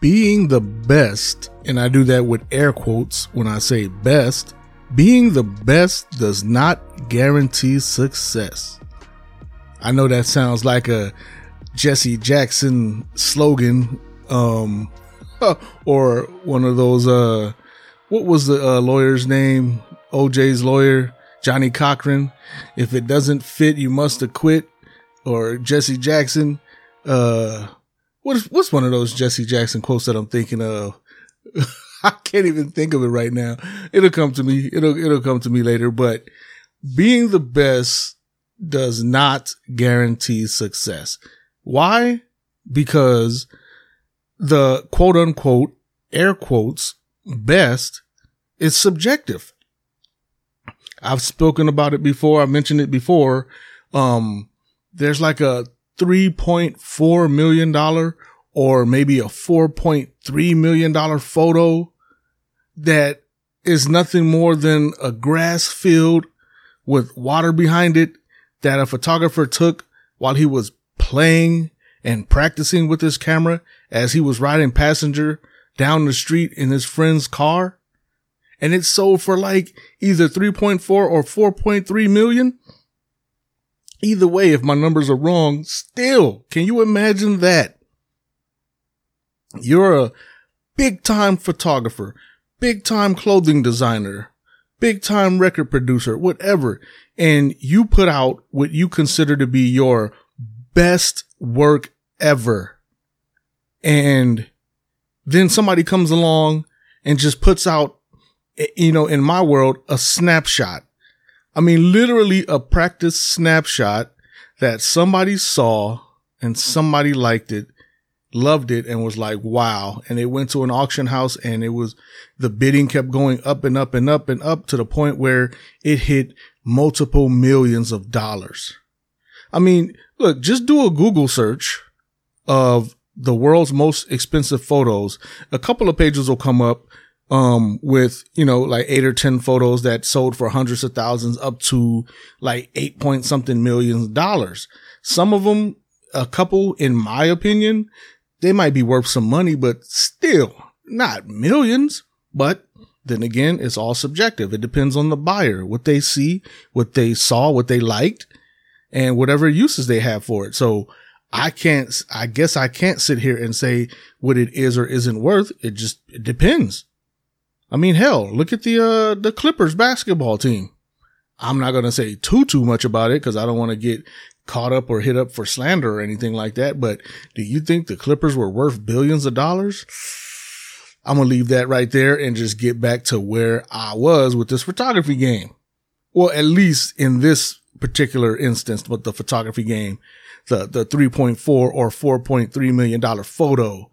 being the best, and I do that with air quotes when I say best, being the best does not guarantee success. I know that sounds like a Jesse Jackson slogan, um, or one of those, uh, what was the uh, lawyer's name? OJ's lawyer, Johnnie Cochran. If it doesn't fit, you must acquit. Or Jesse Jackson. Uh, what's, what's one of those Jesse Jackson quotes that I'm thinking of? I can't even think of it right now. It'll come to me. It'll, it'll come to me later, but being the best does not guarantee success. Why? Because the quote unquote air quotes best is subjective. I've spoken about it before. I've mentioned it before. Um, there's like a $3.4 million or maybe a $4.3 million photo that is nothing more than a grass field with water behind it that a photographer took while he was playing and practicing with his camera as he was riding passenger down the street in his friend's car. And it sold for like either 3.4 or 4.3 million. Either way, if my numbers are wrong, still, can you imagine that? You're a big time photographer, big time clothing designer, big time record producer, whatever. And you put out what you consider to be your best work ever. And then somebody comes along and just puts out, you know, in my world, a snapshot. I mean, literally a practice snapshot that somebody saw and somebody liked it, loved it and was like, wow. And it went to an auction house and it was, the bidding kept going up and up and up and up to the point where it hit multiple millions of dollars. I mean, look, just do a Google search of the world's most expensive photos. A couple of pages will come up um, with, you know, like eight or 10 photos that sold for hundreds of thousands up to like eight point something millions dollars. Some of them, a couple, in my opinion, they might be worth some money, but still not millions. But then again, it's all subjective. It depends on the buyer, what they see, what they saw, what they liked, and whatever uses they have for it. So I can't, I guess I can't sit here and say what it is or isn't worth. It just, it depends. I mean, hell, look at the, uh, the Clippers basketball team. I'm not going to say too, too much about it because I don't want to get caught up or hit up for slander or anything like that. But do you think the Clippers were worth billions of dollars? I'm to leave that right there and just get back to where I was with this photography game. Well, at least in this particular instance with the photography game, the, the 3.4 or 4.3 million dollar photo,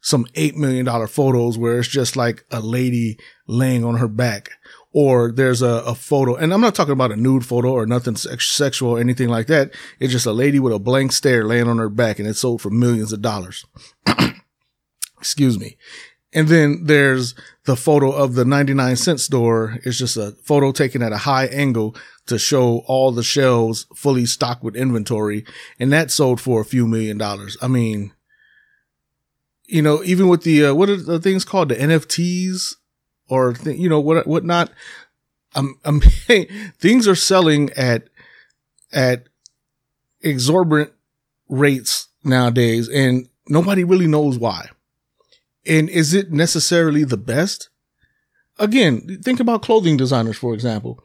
some $8 million photos where it's just like a lady laying on her back or there's a, a photo and I'm not talking about a nude photo or nothing sex- sexual or anything like that. It's just a lady with a blank stare laying on her back and it's sold for millions of dollars. Excuse me. And then there's the photo of the 99 cent store. It's just a photo taken at a high angle to show all the shelves fully stocked with inventory. And that sold for a few million dollars. I mean, you know, even with the, uh, what are the things called? The NFTs or, th- you know, what, whatnot. I'm, I'm, things are selling at, at exorbitant rates nowadays and nobody really knows why. And is it necessarily the best? Again, think about clothing designers, for example.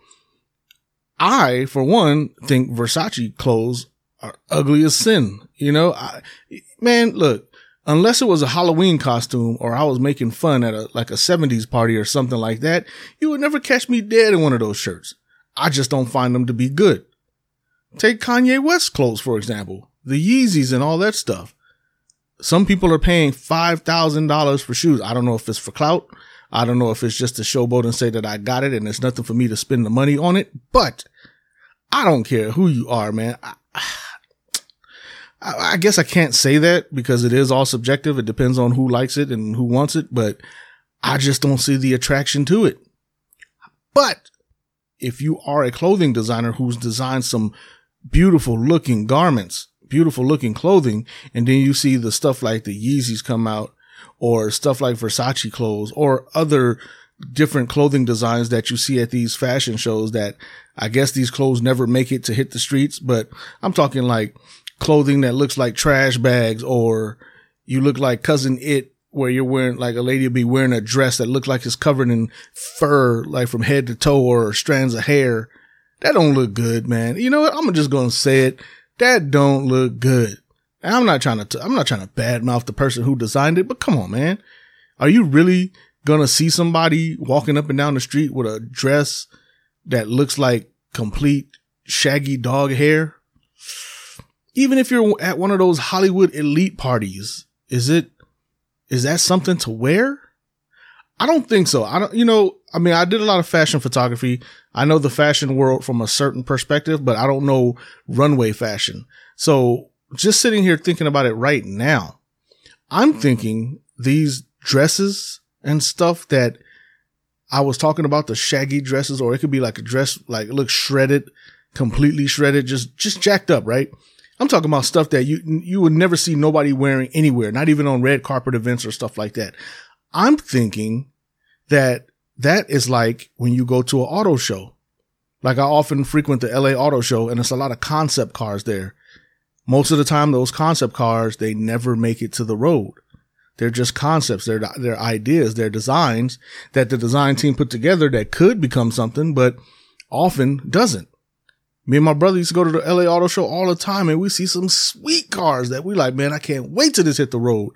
I, for one, think Versace clothes are ugly as sin. You know, I, man, look, unless it was a Halloween costume or I was making fun at a, like a seventies party or something like that, you would never catch me dead in one of those shirts. I just don't find them to be good. Take Kanye West's clothes, for example, the Yeezys and all that stuff. Some people are paying $5,000 for shoes. I don't know if it's for clout. I don't know if it's just to showboat and say that I got it and it's nothing for me to spend the money on it, but I don't care who you are, man. I, I, guess I can't say that because it is all subjective. It depends on who likes it and who wants it, but I just don't see the attraction to it. But if you are a clothing designer who's designed some beautiful looking garments beautiful looking clothing. And then you see the stuff like the Yeezys come out or stuff like Versace clothes or other different clothing designs that you see at these fashion shows that I guess these clothes never make it to hit the streets, but I'm talking like clothing that looks like trash bags or you look like Cousin Itt where you're wearing like a lady will be wearing a dress that looks like it's covered in fur, like from head to toe or strands of hair. That don't look good, man. You know what? I'm just to say it. That don't look good. And I'm not trying to, t- I'm not trying to badmouth the person who designed it, but come on, man. Are you really to see somebody walking up and down the street with a dress that looks like complete shaggy dog hair? Even if you're at one of those Hollywood elite parties, is it is that something to wear? I don't think so. I don't, you know, I mean, I did a lot of fashion photography. I know the fashion world from a certain perspective, but I don't know runway fashion. So just sitting here thinking about it right now, I'm thinking these dresses and stuff that I was talking about the shaggy dresses, or it could be like a dress, like it looks shredded, completely shredded, just, just jacked up, right? I'm talking about stuff that you, you would never see nobody wearing anywhere, not even on red carpet events or stuff like that. I'm thinking that that is like when you go to an auto show. Like I often frequent the LA auto show and it's a lot of concept cars there. Most of the time, those concept cars, they never make it to the road. They're just concepts. They're, ideas. They're designs that the design team put together that could become something, but often doesn't. Me and my brother used to go to the LA Auto Show all the time and we see some sweet cars that we like, man, I can't wait till this hit the road.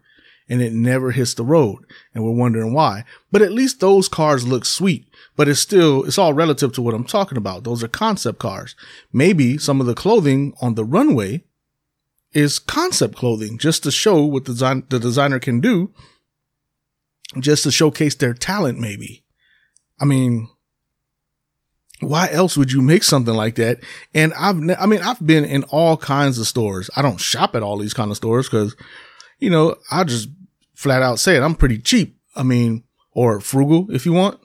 And it never hits the road. And we're wondering why. But at least those cars look sweet. But it's still, it's all relative to what I'm talking about. Those are concept cars. Maybe some of the clothing on the runway is concept clothing just to show what the, design, the designer can do. Just to showcase their talent, maybe. I mean, why else would you make something like that? And I've, I mean, I've been in all kinds of stores. I don't shop at all these kind of stores because, you know, I just flat out say it. I'm pretty cheap. I mean, or frugal if you want.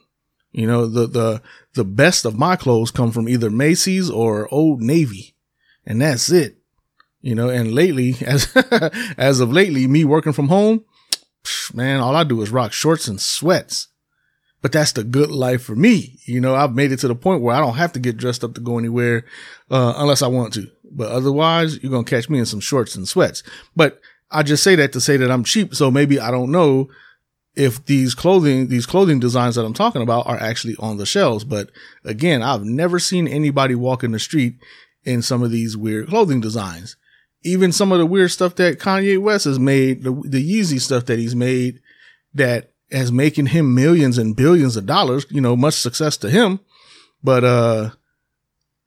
You know, the, the, the best of my clothes come from either Macy's or Old Navy. And that's it. You know, and lately, as, as of lately, me working from home, man, all I do is rock shorts and sweats but that's the good life for me. You know, I've made it to the point where I don't have to get dressed up to go anywhere, uh, unless I want to. But otherwise, you're going to catch me in some shorts and sweats. But I just say that to say that I'm cheap. So maybe I don't know if these clothing, these clothing designs that I'm talking about are actually on the shelves. But again, I've never seen anybody walk in the street in some of these weird clothing designs. Even some of the weird stuff that Kanye West has made, the, the Yeezy stuff that he's made that as making him millions and billions of dollars, you know, much success to him. But, uh,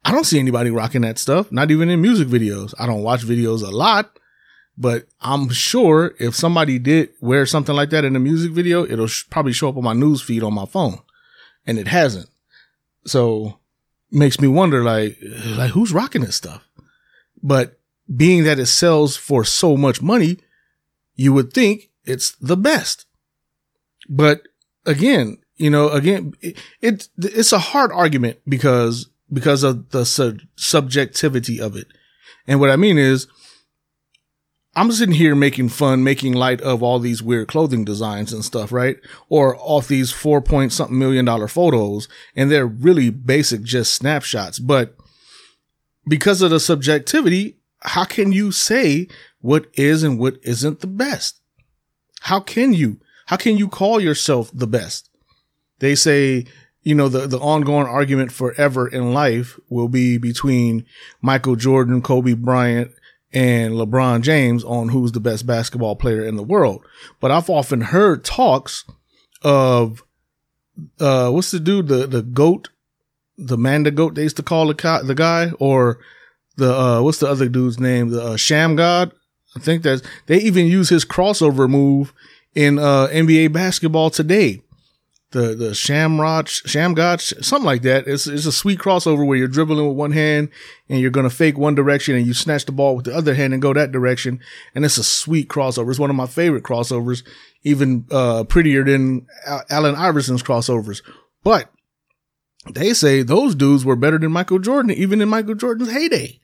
I don't see anybody rocking that stuff, not even in music videos. I don't watch videos a lot, but I'm sure if somebody did wear something like that in a music video, it'll sh- probably show up on my news feed on my phone and it hasn't. So makes me wonder like, like who's rocking this stuff? But being that it sells for so much money, you would think it's the best. But again, you know, again, it, it it's a hard argument because because of the su- subjectivity of it. And what I mean is, I'm sitting here making fun, making light of all these weird clothing designs and stuff, right? Or off these four point something million dollar photos, and they're really basic, just snapshots. But because of the subjectivity, how can you say what is and what isn't the best? How can you? How can you call yourself the best? They say, you know, the, the ongoing argument forever in life will be between Michael Jordan, Kobe Bryant, and LeBron James on who's the best basketball player in the world. But I've often heard talks of, uh, what's the dude, the, the goat, the Manigault they used to call the, the guy, or the, uh, what's the other dude's name? The uh, Shammgod. I think that's, they even use his crossover move in uh, NBA basketball today. The the Shamrock Shammgod something like that. It's it's a sweet crossover where you're dribbling with one hand and you're gonna fake one direction and you snatch the ball with the other hand and go that direction. And it's a sweet crossover. It's one of my favorite crossovers, even uh, prettier than Allen Iverson's crossovers. But they say those dudes were better than Michael Jordan, even in Michael Jordan's heyday.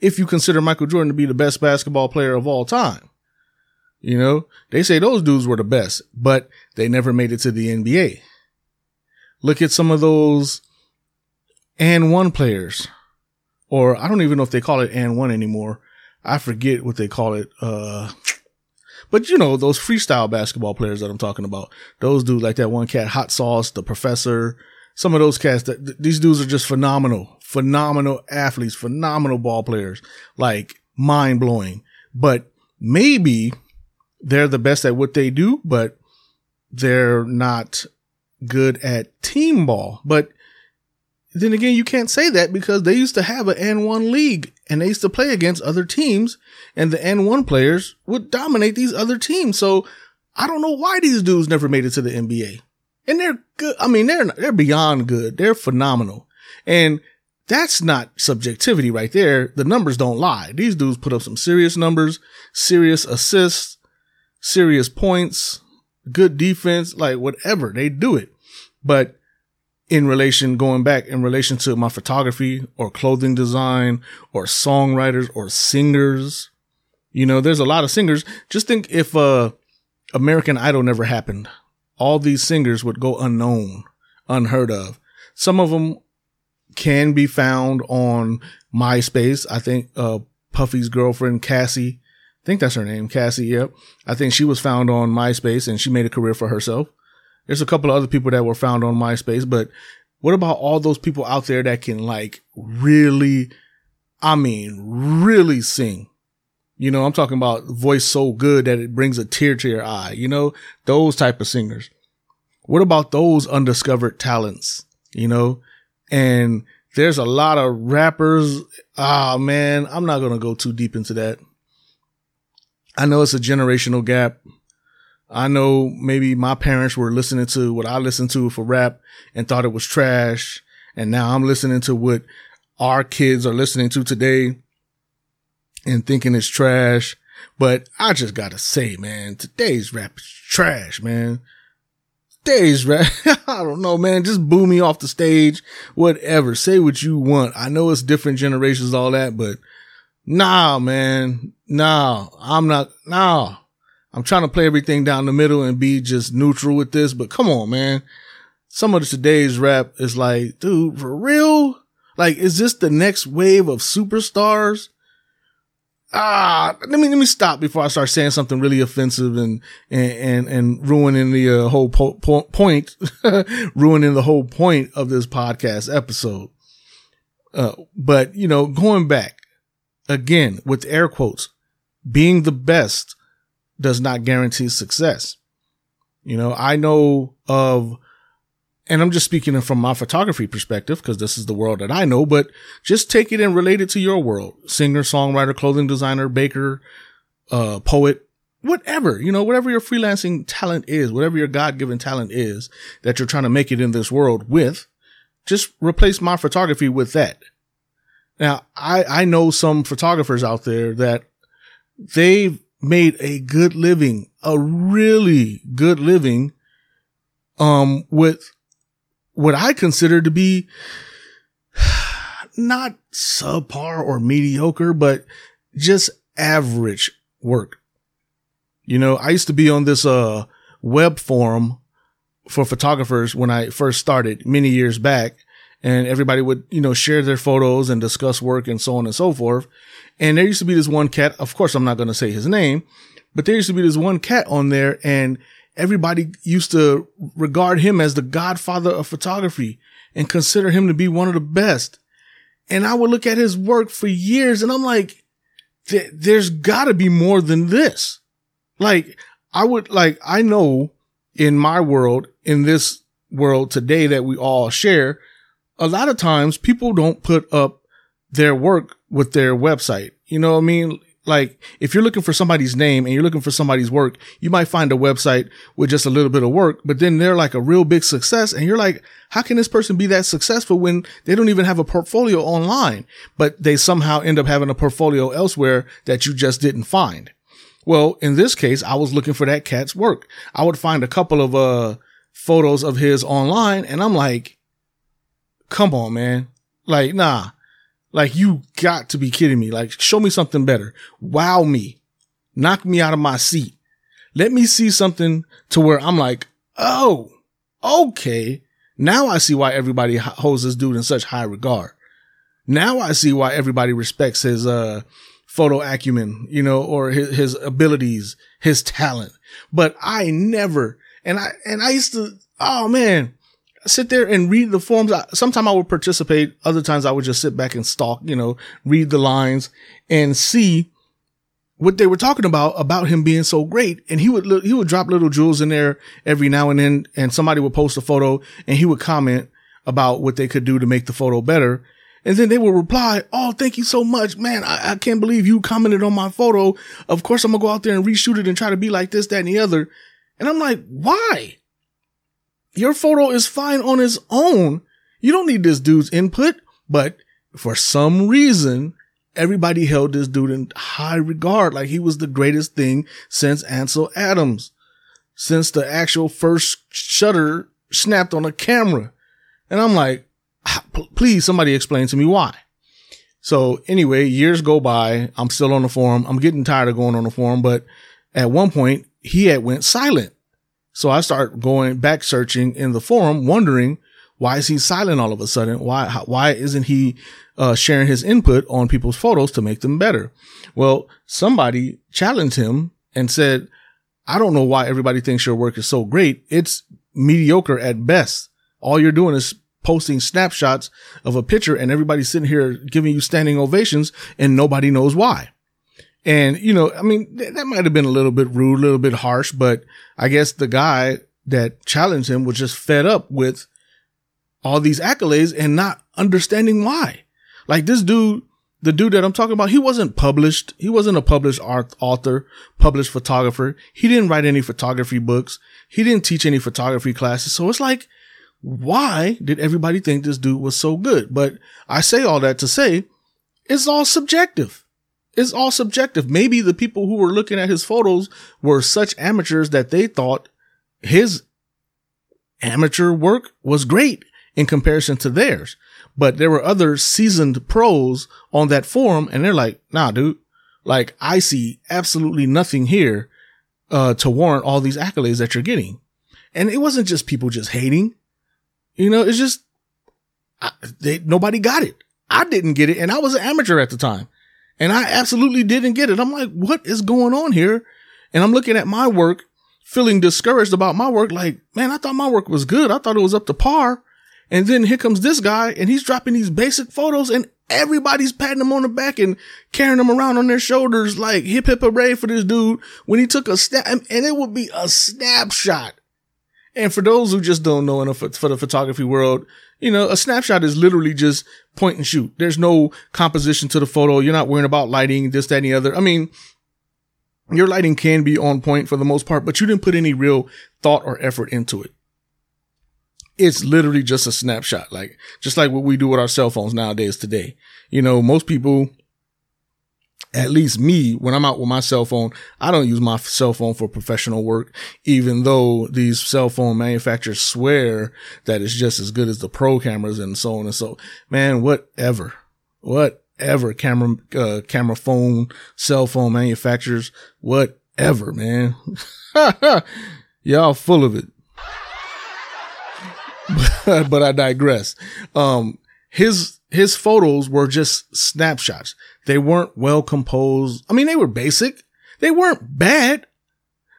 If you consider Michael Jordan to be the best basketball player of all time. You know, they say those dudes were the best, but they never made it to the NBA. Look at some of those and one players, or I don't even know if they call it and one anymore. I forget what they call it. Uh, but you know, those freestyle basketball players that I'm talking about, those dudes like that one cat, Hot Sauce, the professor, some of those cats that th- these dudes are just phenomenal, phenomenal athletes, phenomenal ball players, like mind blowing. But maybe they're the best at what they do, but they're not good at team ball. But then again, you can't say that because they used to have an AND1 league and they used to play against other teams and the AND1 players would dominate these other teams. So I don't know why these dudes never made it to the NBA. And they're good. I mean, they're, they're beyond good. They're phenomenal. And that's not subjectivity right there. The numbers don't lie. These dudes put up some serious numbers, serious assists, serious points, good defense, like whatever. They do it. But in relation, going back in relation to my photography or clothing design or songwriters or singers, you know, there's a lot of singers. Just think if, uh, American Idol never happened, all these singers would go unknown, unheard of. Some of them can be found on MySpace. I think, uh, Puffy's girlfriend, Cassie, think that's her name, Cassie. Yep. I think she was found on MySpace and she made a career for herself. There's a couple of other people that were found on MySpace, but what about all those people out there that can like really, I mean, really sing? You know, I'm talking about voice so good that it brings a tear to your eye, you know, those type of singers. What about those undiscovered talents, you know? And there's a lot of rappers. Ah, man, I'm not going to go too deep into that. I know it's a generational gap. I know maybe my parents were listening to what I listened to for rap and thought it was trash. And now I'm listening to what our kids are listening to today and thinking it's trash. But I just gotta say, man, today's rap is trash, man. Today's rap, I don't know, man. Just boo me off the stage, whatever. Say what you want. I know it's different generations, all that, but nah, man. Nah, I'm not, nah. I'm trying to play everything down the middle and be just neutral with this, but come on, man. Some of today's rap is like, dude, for real? Like, is this the next wave of superstars? Ah, let me, let me stop before I start saying something really offensive and, and, and, and ruining the uh, whole po- po- point, ruining the whole point of this podcast episode. Uh, but, you know, going back again with air quotes, being the best does not guarantee success. You know, I know of, and I'm just speaking from my photography perspective because this is the world that I know, but just take it and relate it to your world. Singer, songwriter, clothing designer, baker, uh, poet, whatever, you know, whatever your freelancing talent is, whatever your God given talent is that you're trying to make it in this world with, just replace my photography with that. Now, I, I know some photographers out there that they've made a good living, a really good living, um, with what I consider to be not subpar or mediocre, but just average work. You know, I used to be on this, uh, web forum for photographers when I first started many years back and everybody would, you know, share their photos and discuss work and so on and so forth. And there used to be this one cat. Of course, I'm not going to say his name, but there used to be this one cat on there and everybody used to regard him as the godfather of photography and consider him to be one of the best. And I would look at his work for years and I'm like, there's gotta be more than this. Like I would like, I know in my world, in this world today that we all share, a lot of times people don't put up their work with their website. You know what I mean? Like if you're looking for somebody's name and you're looking for somebody's work, you might find a website with just a little bit of work, but then they're like a real big success. And you're like, how can this person be that successful when they don't even have a portfolio online, but they somehow end up having a portfolio elsewhere that you just didn't find? Well, in this case, I was looking for that cat's work. I would find a couple of, uh, photos of his online and I'm like, come on, man. Like, nah, like you got to be kidding me. Like show me something better. Wow me. Knock me out of my seat. Let me see something to where I'm like, oh, okay. Now I see why everybody holds this dude in such high regard. Now I see why everybody respects his, uh, photo acumen, you know, or his, his abilities, his talent. But I never, and I, and I used to, oh man, sit there and read the forms. Sometimes I would participate. Other times I would just sit back and stalk, you know, read the lines and see what they were talking about, about him being so great. And he would, he would drop little jewels in there every now and then. And somebody would post a photo and he would comment about what they could do to make the photo better. And then they would reply, Oh, thank you so much, man. I, I can't believe you commented on my photo. Of course, I'm going to go out there and reshoot it and try to be like this, that, and the other. And I'm like, why? Your photo is fine on its own. You don't need this dude's input, but for some reason, everybody held this dude in high regard. Like he was the greatest thing since Ansel Adams, since the actual first shutter snapped on a camera. And I'm like, ah, please somebody explain to me why. So anyway, years go by. I'm still on the forum. I'm getting tired of going on the forum, but at one point he had went silent. So I start going back searching in the forum, wondering why is he silent all of a sudden? Why, why isn't he, uh, sharing his input on people's photos to make them better? Well, somebody challenged him and said, I don't know why everybody thinks your work is so great. It's mediocre at best. All you're doing is posting snapshots of a picture and everybody's sitting here giving you standing ovations and nobody knows why. And, you know, I mean, th- that might have been a little bit rude, a little bit harsh, but I guess the guy that challenged him was just fed up with all these accolades and not understanding why. Like this dude, the dude that I'm talking about, he wasn't published. He wasn't a published art author, published photographer. He didn't write any photography books. He didn't teach any photography classes. So it's like, why did everybody think this dude was so good? But I say all that to say it's all subjective it's all subjective. Maybe the people who were looking at his photos were such amateurs that they thought his amateur work was great in comparison to theirs. But there were other seasoned pros on that forum and they're like, nah, dude, like I see absolutely nothing here, uh, to warrant all these accolades that you're getting. And it wasn't just people just hating, you know, it's just, I, they, nobody got it. I didn't get it and I was an amateur at the time. And I absolutely didn't get it. I'm like, what is going on here? And I'm looking at my work, feeling discouraged about my work. Like, man, I thought my work was good. I thought it was up to par. And then here comes this guy and he's dropping these basic photos and everybody's patting him on the back and carrying him around on their shoulders like hip hip hooray for this dude when he took a snap and it would be a snapshot. And for those who just don't know enough for the photography world, you know, a snapshot is literally just point and shoot. There's no composition to the photo. You're not worrying about lighting, this, that, and the other. I mean, your lighting can be on point for the most part, but you didn't put any real thought or effort into it. It's literally just a snapshot, like, just like what we do with our cell phones nowadays today. You know, most people, at least me, when I'm out with my cell phone, I don't use my cell phone for professional work, even though these cell phone manufacturers swear that it's just as good as the pro cameras and so on and so, man, whatever, whatever camera, uh, camera phone, cell phone manufacturers, whatever, man. Y'all full of it. but I digress. Um, his, his photos were just snapshots. They weren't well composed. I mean, they were basic. They weren't bad,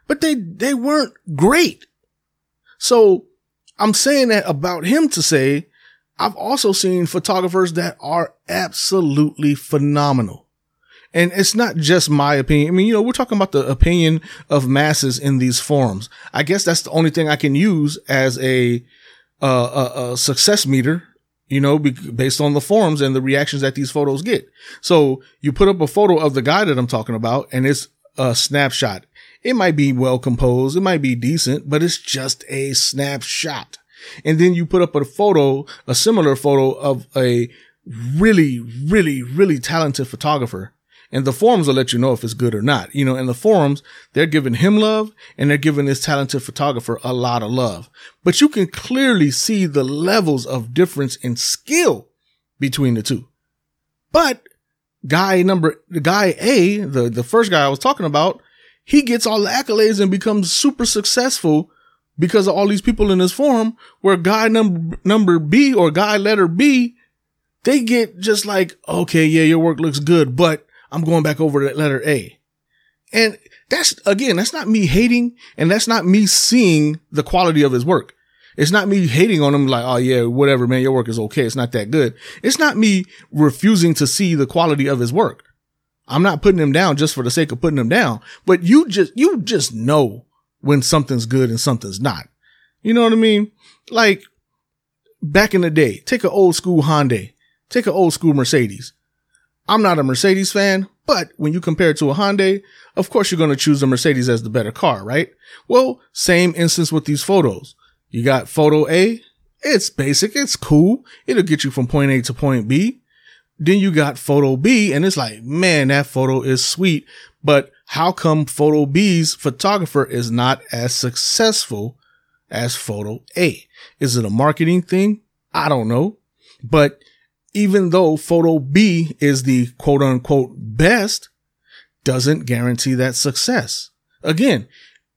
but they, they weren't great. So I'm saying that about him to say, I've also seen photographers that are absolutely phenomenal. And it's not just my opinion. I mean, you know, we're talking about the opinion of masses in these forums. I guess that's the only thing I can use as a, uh, a, a success meter you know, based on the forums and the reactions that these photos get. So you put up a photo of the guy that I'm talking about and it's a snapshot. It might be well composed. It might be decent, but it's just a snapshot. And then you put up a photo, a similar photo of a really, really, really talented photographer and the forums will let you know if it's good or not. You know, in the forums, they're giving him love and they're giving this talented photographer a lot of love. But you can clearly see the levels of difference in skill between the two. But guy number, the guy A, the, the first guy I was talking about, he gets all the accolades and becomes super successful because of all these people in his forum where guy number, number B or guy letter B, they get just like, okay, yeah, your work looks good, but I'm going back over to letter A. And that's, again, that's not me hating and that's not me seeing the quality of his work. It's not me hating on him like, oh yeah, whatever, man, your work is okay. It's not that good. It's not me refusing to see the quality of his work. I'm not putting him down just for the sake of putting him down, but you just, you just know when something's good and something's not. You know what I mean? Like back in the day, take an old school Hyundai, take an old school Mercedes. I'm not a Mercedes fan, but when you compare it to a Hyundai, of course you're going to choose the Mercedes as the better car, right? Well, same instance with these photos. You got photo A. It's basic. It's cool. It'll get you from point A to point B. Then you got photo B and it's like, man, that photo is sweet. But how come photo B's photographer is not as successful as photo A? Is it a marketing thing? I don't know. But even though photo B is the quote unquote best, doesn't guarantee that success. Again,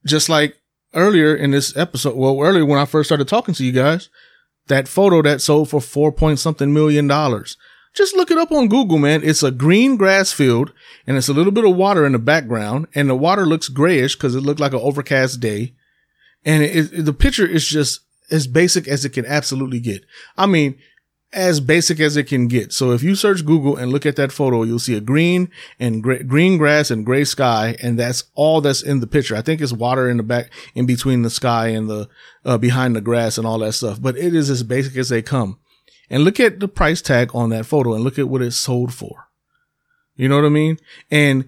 just like earlier in this episode, well, earlier when I first started talking to you guys, that photo that sold for four point something million dollars. Just look it up on Google, man. It's a green grass field and it's a little bit of water in the background and the water looks grayish because it looked like an overcast day. And it, it, the picture is just as basic as it can absolutely get. I mean, as basic as it can get. So if you search Google and look at that photo, you'll see a green and gray, green grass and gray sky. And that's all that's in the picture. I think it's water in the back, in between the sky and the, uh, behind the grass and all that stuff. But it is as basic as they come and look at the price tag on that photo and look at what it sold for. You know what I mean? And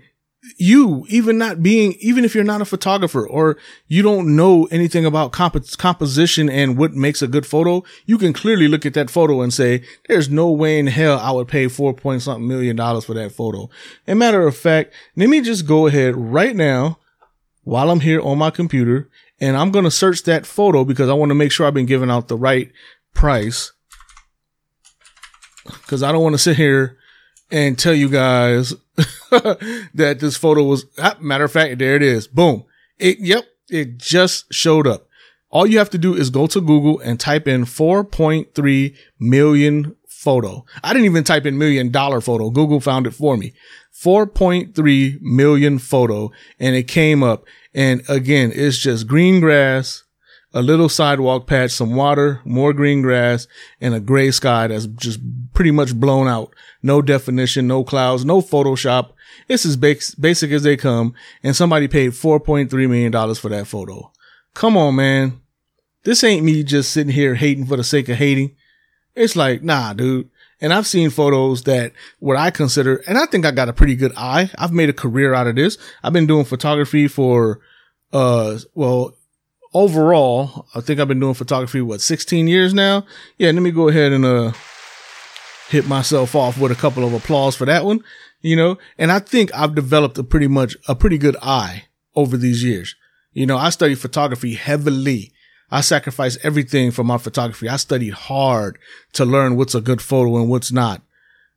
you, even not being, even if you're not a photographer or you don't know anything about comp- composition and what makes a good photo, you can clearly look at that photo and say, there's no way in hell I would pay four point something million dollars for that photo. And matter of fact, let me just go ahead right now while I'm here on my computer and I'm going to search that photo because I want to make sure I've been giving out the right price because I don't want to sit here and tell you guys that this photo was, ah, matter of fact, there it is. Boom. It, yep, it just showed up. All you have to do is go to Google and type in 4.3 million photo. I didn't even type in million dollar photo. Google found it for me. 4.3 million photo and it came up. And again, it's just green grass, a little sidewalk patch, some water, more green grass, and a gray sky that's just pretty much blown out. No definition, no clouds, no Photoshop. It's as basic as they come. And somebody paid $4.3 million for that photo. Come on, man. This ain't me just sitting here hating for the sake of hating. It's like, nah, dude. And I've seen photos that what I consider, and I think I got a pretty good eye. I've made a career out of this. I've been doing photography for, uh, well, overall, I think I've been doing photography, what, 16 years now? Yeah, let me go ahead and, uh, hit myself off with a couple of applause for that one, you know, and I think I've developed a pretty much, a pretty good eye over these years. You know, I studied photography heavily. I sacrificed everything for my photography. I studied hard to learn what's a good photo and what's not.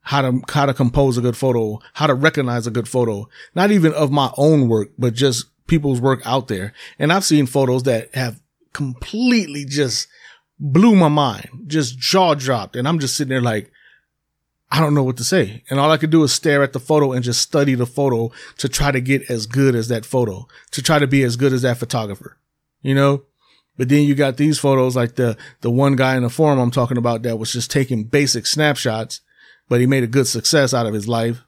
How to, how to compose a good photo, how to recognize a good photo, not even of my own work, but just people's work out there. And I've seen photos that have completely just blew my mind, just jaw dropped. And I'm just sitting there like, I don't know what to say. And all I could do is stare at the photo and just study the photo to try to get as good as that photo, to try to be as good as that photographer, you know? But then you got these photos like the, the one guy in the forum I'm talking about that was just taking basic snapshots, but he made a good success out of his life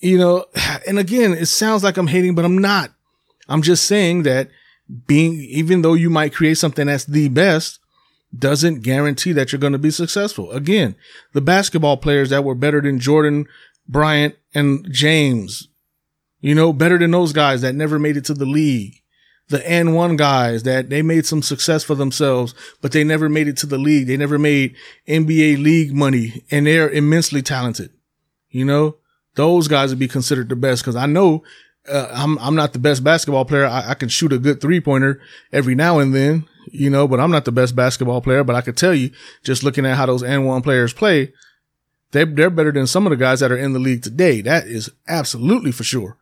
you know, and again, it sounds like I'm hating, but I'm not. I'm just saying that being, even though you might create something that's the best, doesn't guarantee that you're going to be successful. Again, the basketball players that were better than Jordan, Bryant, and James, you know, better than those guys that never made it to the league. The AND1 guys that they made some success for themselves, but they never made it to the league. They never made NBA league money and they're immensely talented. You know, those guys would be considered the best because I know uh, I'm I'm not the best basketball player. I, I can shoot a good three pointer every now and then, you know, but I'm not the best basketball player. But I could tell you, just looking at how those AND1 players play, they they're better than some of the guys that are in the league today. That is absolutely for sure.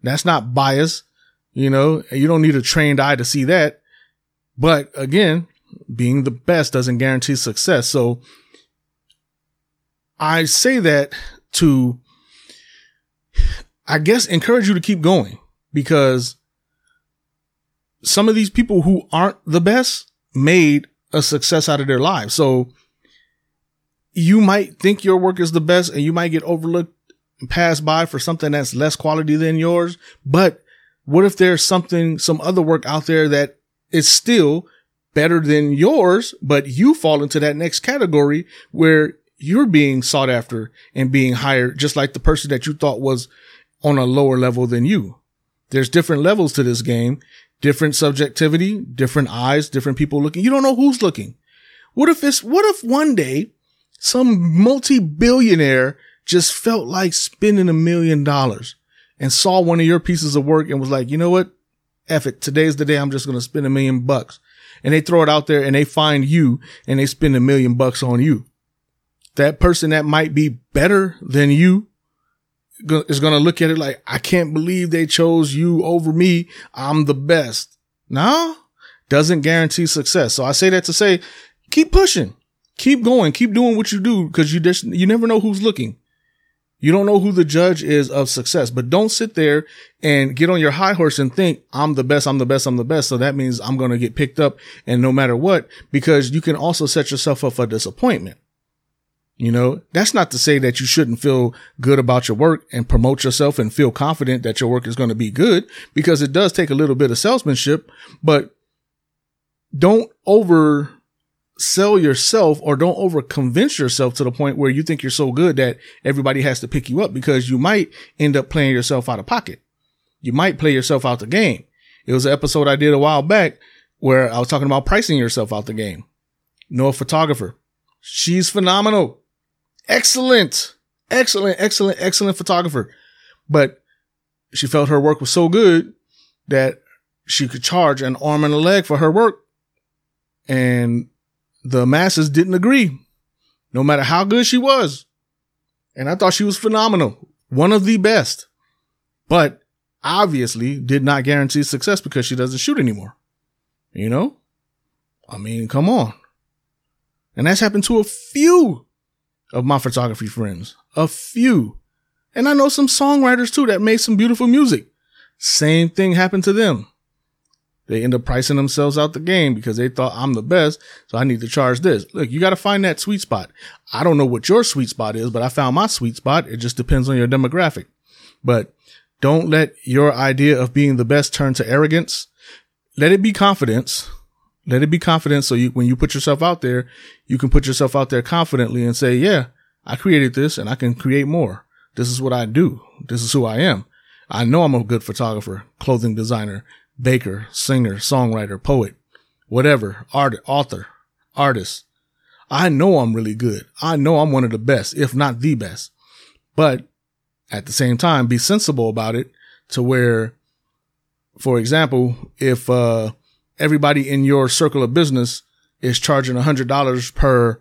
That's not bias. You know, you don't need a trained eye to see that. But again, being the best doesn't guarantee success. So I say that to, I guess, encourage you to keep going because some of these people who aren't the best made a success out of their lives. So you might think your work is the best and you might get overlooked and passed by for something that's less quality than yours. But what if there's something, some other work out there that is still better than yours, but you fall into that next category where you're being sought after and being hired just like the person that you thought was on a lower level than you. There's different levels to this game, different subjectivity, different eyes, different people looking. You don't know who's looking. What if it's, what if one day some multi-billionaire just felt like spending a million dollars and saw one of your pieces of work and was like, you know what? F it. Today's the day I'm just going to spend a million bucks. And they throw it out there and they find you and they spend a million bucks on you. That person that might be better than you is going to look at it like, I can't believe they chose you over me. I'm the best. No, doesn't guarantee success. So I say that to say, keep pushing, keep going, keep doing what you do because you just, you never know who's looking. You don't know who the judge is of success, but don't sit there and get on your high horse and think I'm the best, I'm the best, I'm the best. So that means I'm going to get picked up and no matter what, because you can also set yourself up for disappointment. You know, that's not to say that you shouldn't feel good about your work and promote yourself and feel confident that your work is going to be good because it does take a little bit of salesmanship, but don't over sell yourself or don't over convince yourself to the point where you think you're so good that everybody has to pick you up because you might end up playing yourself out of pocket. You might play yourself out the game. It was an episode I did a while back where I was talking about pricing yourself out the game. Know a photographer. She's phenomenal excellent, excellent, excellent, excellent photographer. But she felt her work was so good that she could charge an arm and a leg for her work. And the masses didn't agree, no matter how good she was. And I thought she was phenomenal, one of the best, but obviously did not guarantee success because she doesn't shoot anymore. You know? I mean, come on. And that's happened to a few of my photography friends. A few. And I know some songwriters too that made some beautiful music. Same thing happened to them. They end up pricing themselves out the game because they thought I'm the best. So I need to charge this. Look, you got to find that sweet spot. I don't know what your sweet spot is, but I found my sweet spot. It just depends on your demographic, but don't let your idea of being the best turn to arrogance. Let it be confidence let it be confident. So you, when you put yourself out there, you can put yourself out there confidently and say, yeah, I created this and I can create more. This is what I do. This is who I am. I know I'm a good photographer, clothing designer, baker, singer, songwriter, poet, whatever, art, author, artist. I know I'm really good. I know I'm one of the best, if not the best. But at the same time, be sensible about it to where, for example, if, uh, everybody in your circle of business is charging a hundred dollars per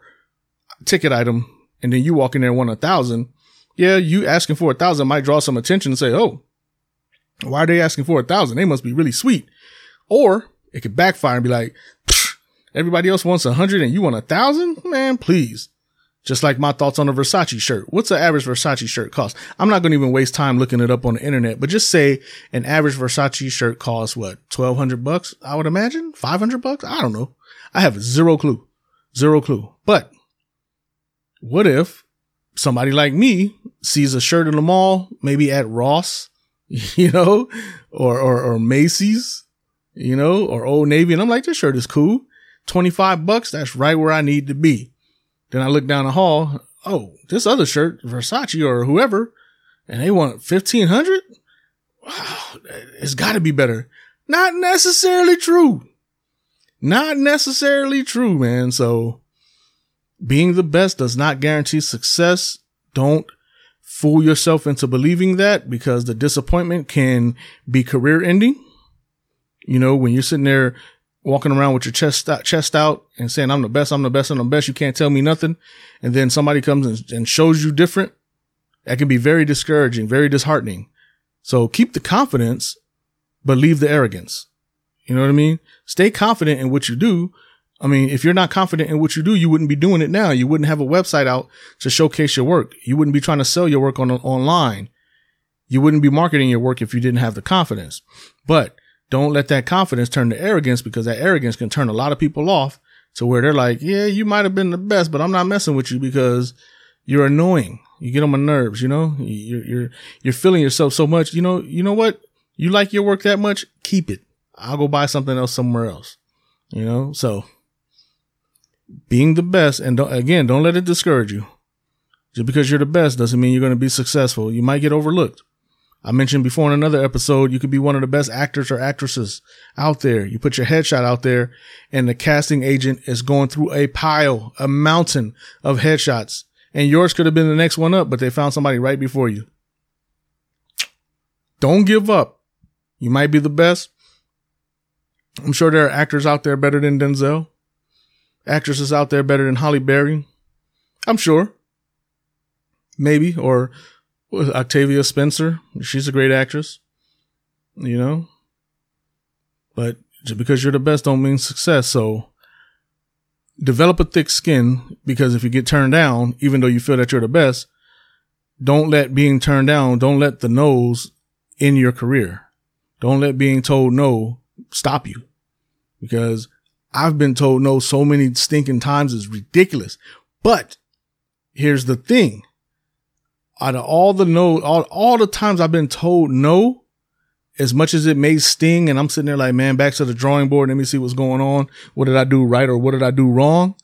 ticket item and then you walk in there and want a thousand. Yeah, you asking for a thousand might draw some attention and say, Oh, why are they asking for a thousand? They must be really sweet. Or it could backfire and be like, everybody else wants a hundred and you want a thousand? Man, please. Just like my thoughts on a Versace shirt. What's the average Versace shirt cost? I'm not going to even waste time looking it up on the internet, but just say an average Versace shirt costs what? 1200 bucks? I would imagine 500 bucks. I don't know. I have zero clue, zero clue. But what if somebody like me sees a shirt in the mall, maybe at Ross, you know, or, or, or Macy's, you know, or Old Navy. And I'm like, this shirt is cool. 25 bucks. That's right where I need to be. Then I look down the hall. Oh, this other shirt, Versace or whoever, and they want 1500. Wow, it's got to be better. Not necessarily true. Not necessarily true, man. So being the best does not guarantee success. Don't fool yourself into believing that because the disappointment can be career ending. You know, when you're sitting there walking around with your chest out, chest out and saying, I'm the best, I'm the best, I'm the best. You can't tell me nothing. And then somebody comes and, and shows you different. That can be very discouraging, very disheartening. So keep the confidence, but leave the arrogance. You know what I mean? Stay confident in what you do. I mean, if you're not confident in what you do, you wouldn't be doing it now. You wouldn't have a website out to showcase your work. You wouldn't be trying to sell your work on online. You wouldn't be marketing your work if you didn't have the confidence. But don't let that confidence turn to arrogance because that arrogance can turn a lot of people off to where they're like, yeah, you might have been the best, but I'm not messing with you because you're annoying. You get on my nerves, you know, you're, you're, you're feeling yourself so much. You know, you know what? You like your work that much? Keep it. I'll go buy something else somewhere else, you know? So being the best and don't, again, don't let it discourage you. Just because you're the best doesn't mean you're going to be successful. You might get overlooked. I mentioned before in another episode, you could be one of the best actors or actresses out there. You put your headshot out there and the casting agent is going through a pile, a mountain of headshots and yours could have been the next one up, but they found somebody right before you. Don't give up. You might be the best. I'm sure there are actors out there better than Denzel, actresses out there better than Halle Berry. I'm sure. Maybe, or Octavia Spencer. She's a great actress, you know. But just because you're the best don't mean success. So develop a thick skin because if you get turned down, even though you feel that you're the best, don't let being turned down, don't let the no's in your career. Don't let being told no stop you because I've been told no so many stinking times is ridiculous. But here's the thing. Out of all the no, all, all the times I've been told no, as much as it may sting and I'm sitting there like, man, back to the drawing board. Let me see what's going on. What did I do right or what did I do wrong?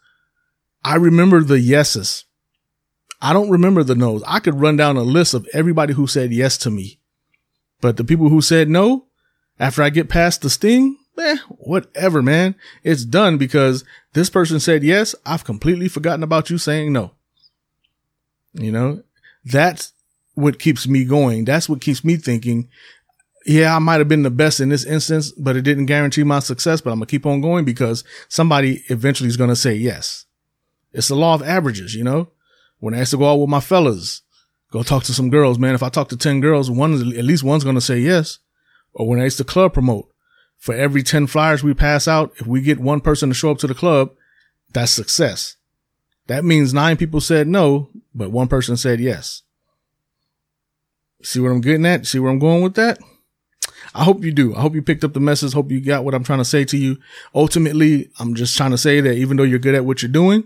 I remember the yeses. I don't remember the no's. I could run down a list of everybody who said yes to me. But the people who said no, after I get past the sting, eh, whatever, man. It's done because this person said yes. I've completely forgotten about you saying no. You know, that's what keeps me going. That's what keeps me thinking yeah, I might have been the best in this instance, but it didn't guarantee my success. But I'm gonna keep on going because somebody eventually is gonna say yes. It's the law of averages, you know. When I used to go out with my fellas, go talk to some girls, man. If I talk to ten girls, one at least one's gonna say yes. Or when I used to club promote, for every ten flyers we pass out, if we get one person to show up to the club, that's success. That means nine people said no, but one person said yes. See what I'm getting at? See where I'm going with that? I hope you do. I hope you picked up the message. Hope you got what I'm trying to say to you. Ultimately, I'm just trying to say that even though you're good at what you're doing,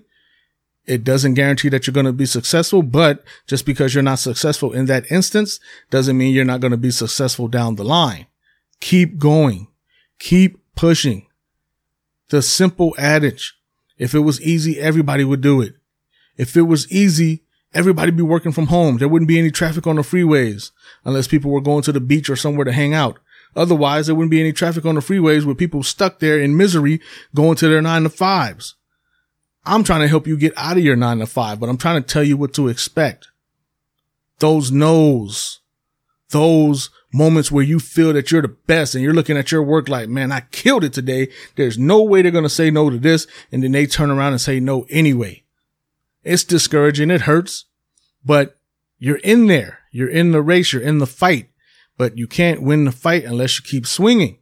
it doesn't guarantee that you're going to be successful. But just because you're not successful in that instance doesn't mean you're not going to be successful down the line. Keep going. Keep pushing. The simple adage. If it was easy, everybody would do it. If it was easy, everybody be working from home. There wouldn't be any traffic on the freeways unless people were going to the beach or somewhere to hang out. Otherwise, there wouldn't be any traffic on the freeways with people stuck there in misery going to their nine to fives. I'm trying to help you get out of your nine to five, but I'm trying to tell you what to expect. Those no's, those moments where you feel that you're the best and you're looking at your work like, man, I killed it today. There's no way they're going to say no to this. And then they turn around and say no anyway. It's discouraging. It hurts, but you're in there. You're in the race. You're in the fight but you can't win the fight unless you keep swinging.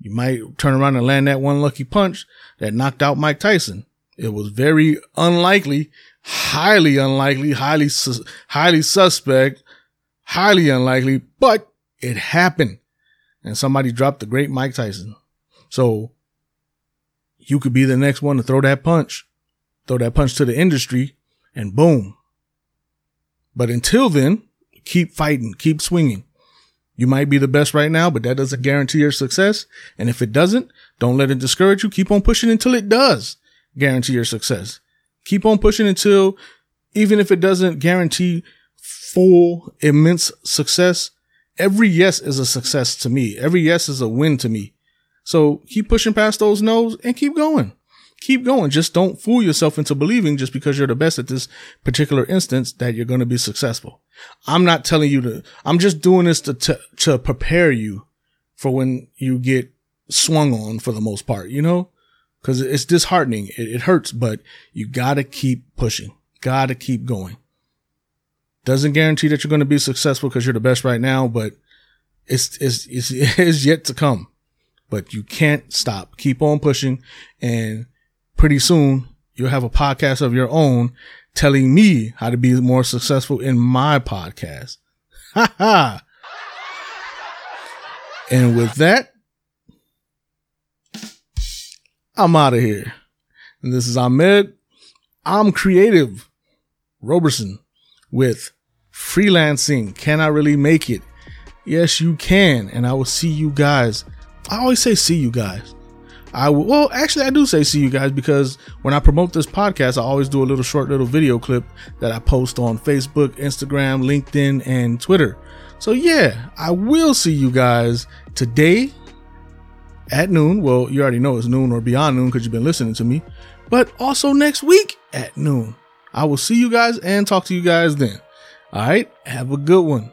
You might turn around and land that one lucky punch that knocked out Mike Tyson. It was very unlikely, highly unlikely, highly, highly suspect, highly unlikely, but it happened. And somebody dropped the great Mike Tyson. So you could be the next one to throw that punch, throw that punch to the industry and boom. But until then, keep fighting, keep swinging. You might be the best right now, but that doesn't guarantee your success. And if it doesn't, don't let it discourage you. Keep on pushing until it does guarantee your success. Keep on pushing until even if it doesn't guarantee full immense success, every yes is a success to me. Every yes is a win to me. So keep pushing past those no's and keep going keep going. Just don't fool yourself into believing just because you're the best at this particular instance that you're going to be successful. I'm not telling you to, I'm just doing this to, to, to prepare you for when you get swung on for the most part, you know, cause it's disheartening. It, it hurts, but you gotta keep pushing, gotta keep going. Doesn't guarantee that you're going to be successful because you're the best right now, but it's, it's, it's, it's yet to come, but you can't stop. Keep on pushing. And pretty soon you'll have a podcast of your own telling me how to be more successful in my podcast. Ha ha. And with that, I'm out of here. And this is Ahmed. I'm creative. Roberson with freelancing. Can I really make it? Yes, you can. And I will see you guys. I always say see you guys. I will, well, actually, I do say see you guys because when I promote this podcast, I always do a little short little video clip that I post on Facebook, Instagram, LinkedIn, and Twitter. So yeah, I will see you guys today at noon. Well, you already know it's noon or beyond noon because you've been listening to me, but also next week at noon. I will see you guys and talk to you guys then. All right. Have a good one.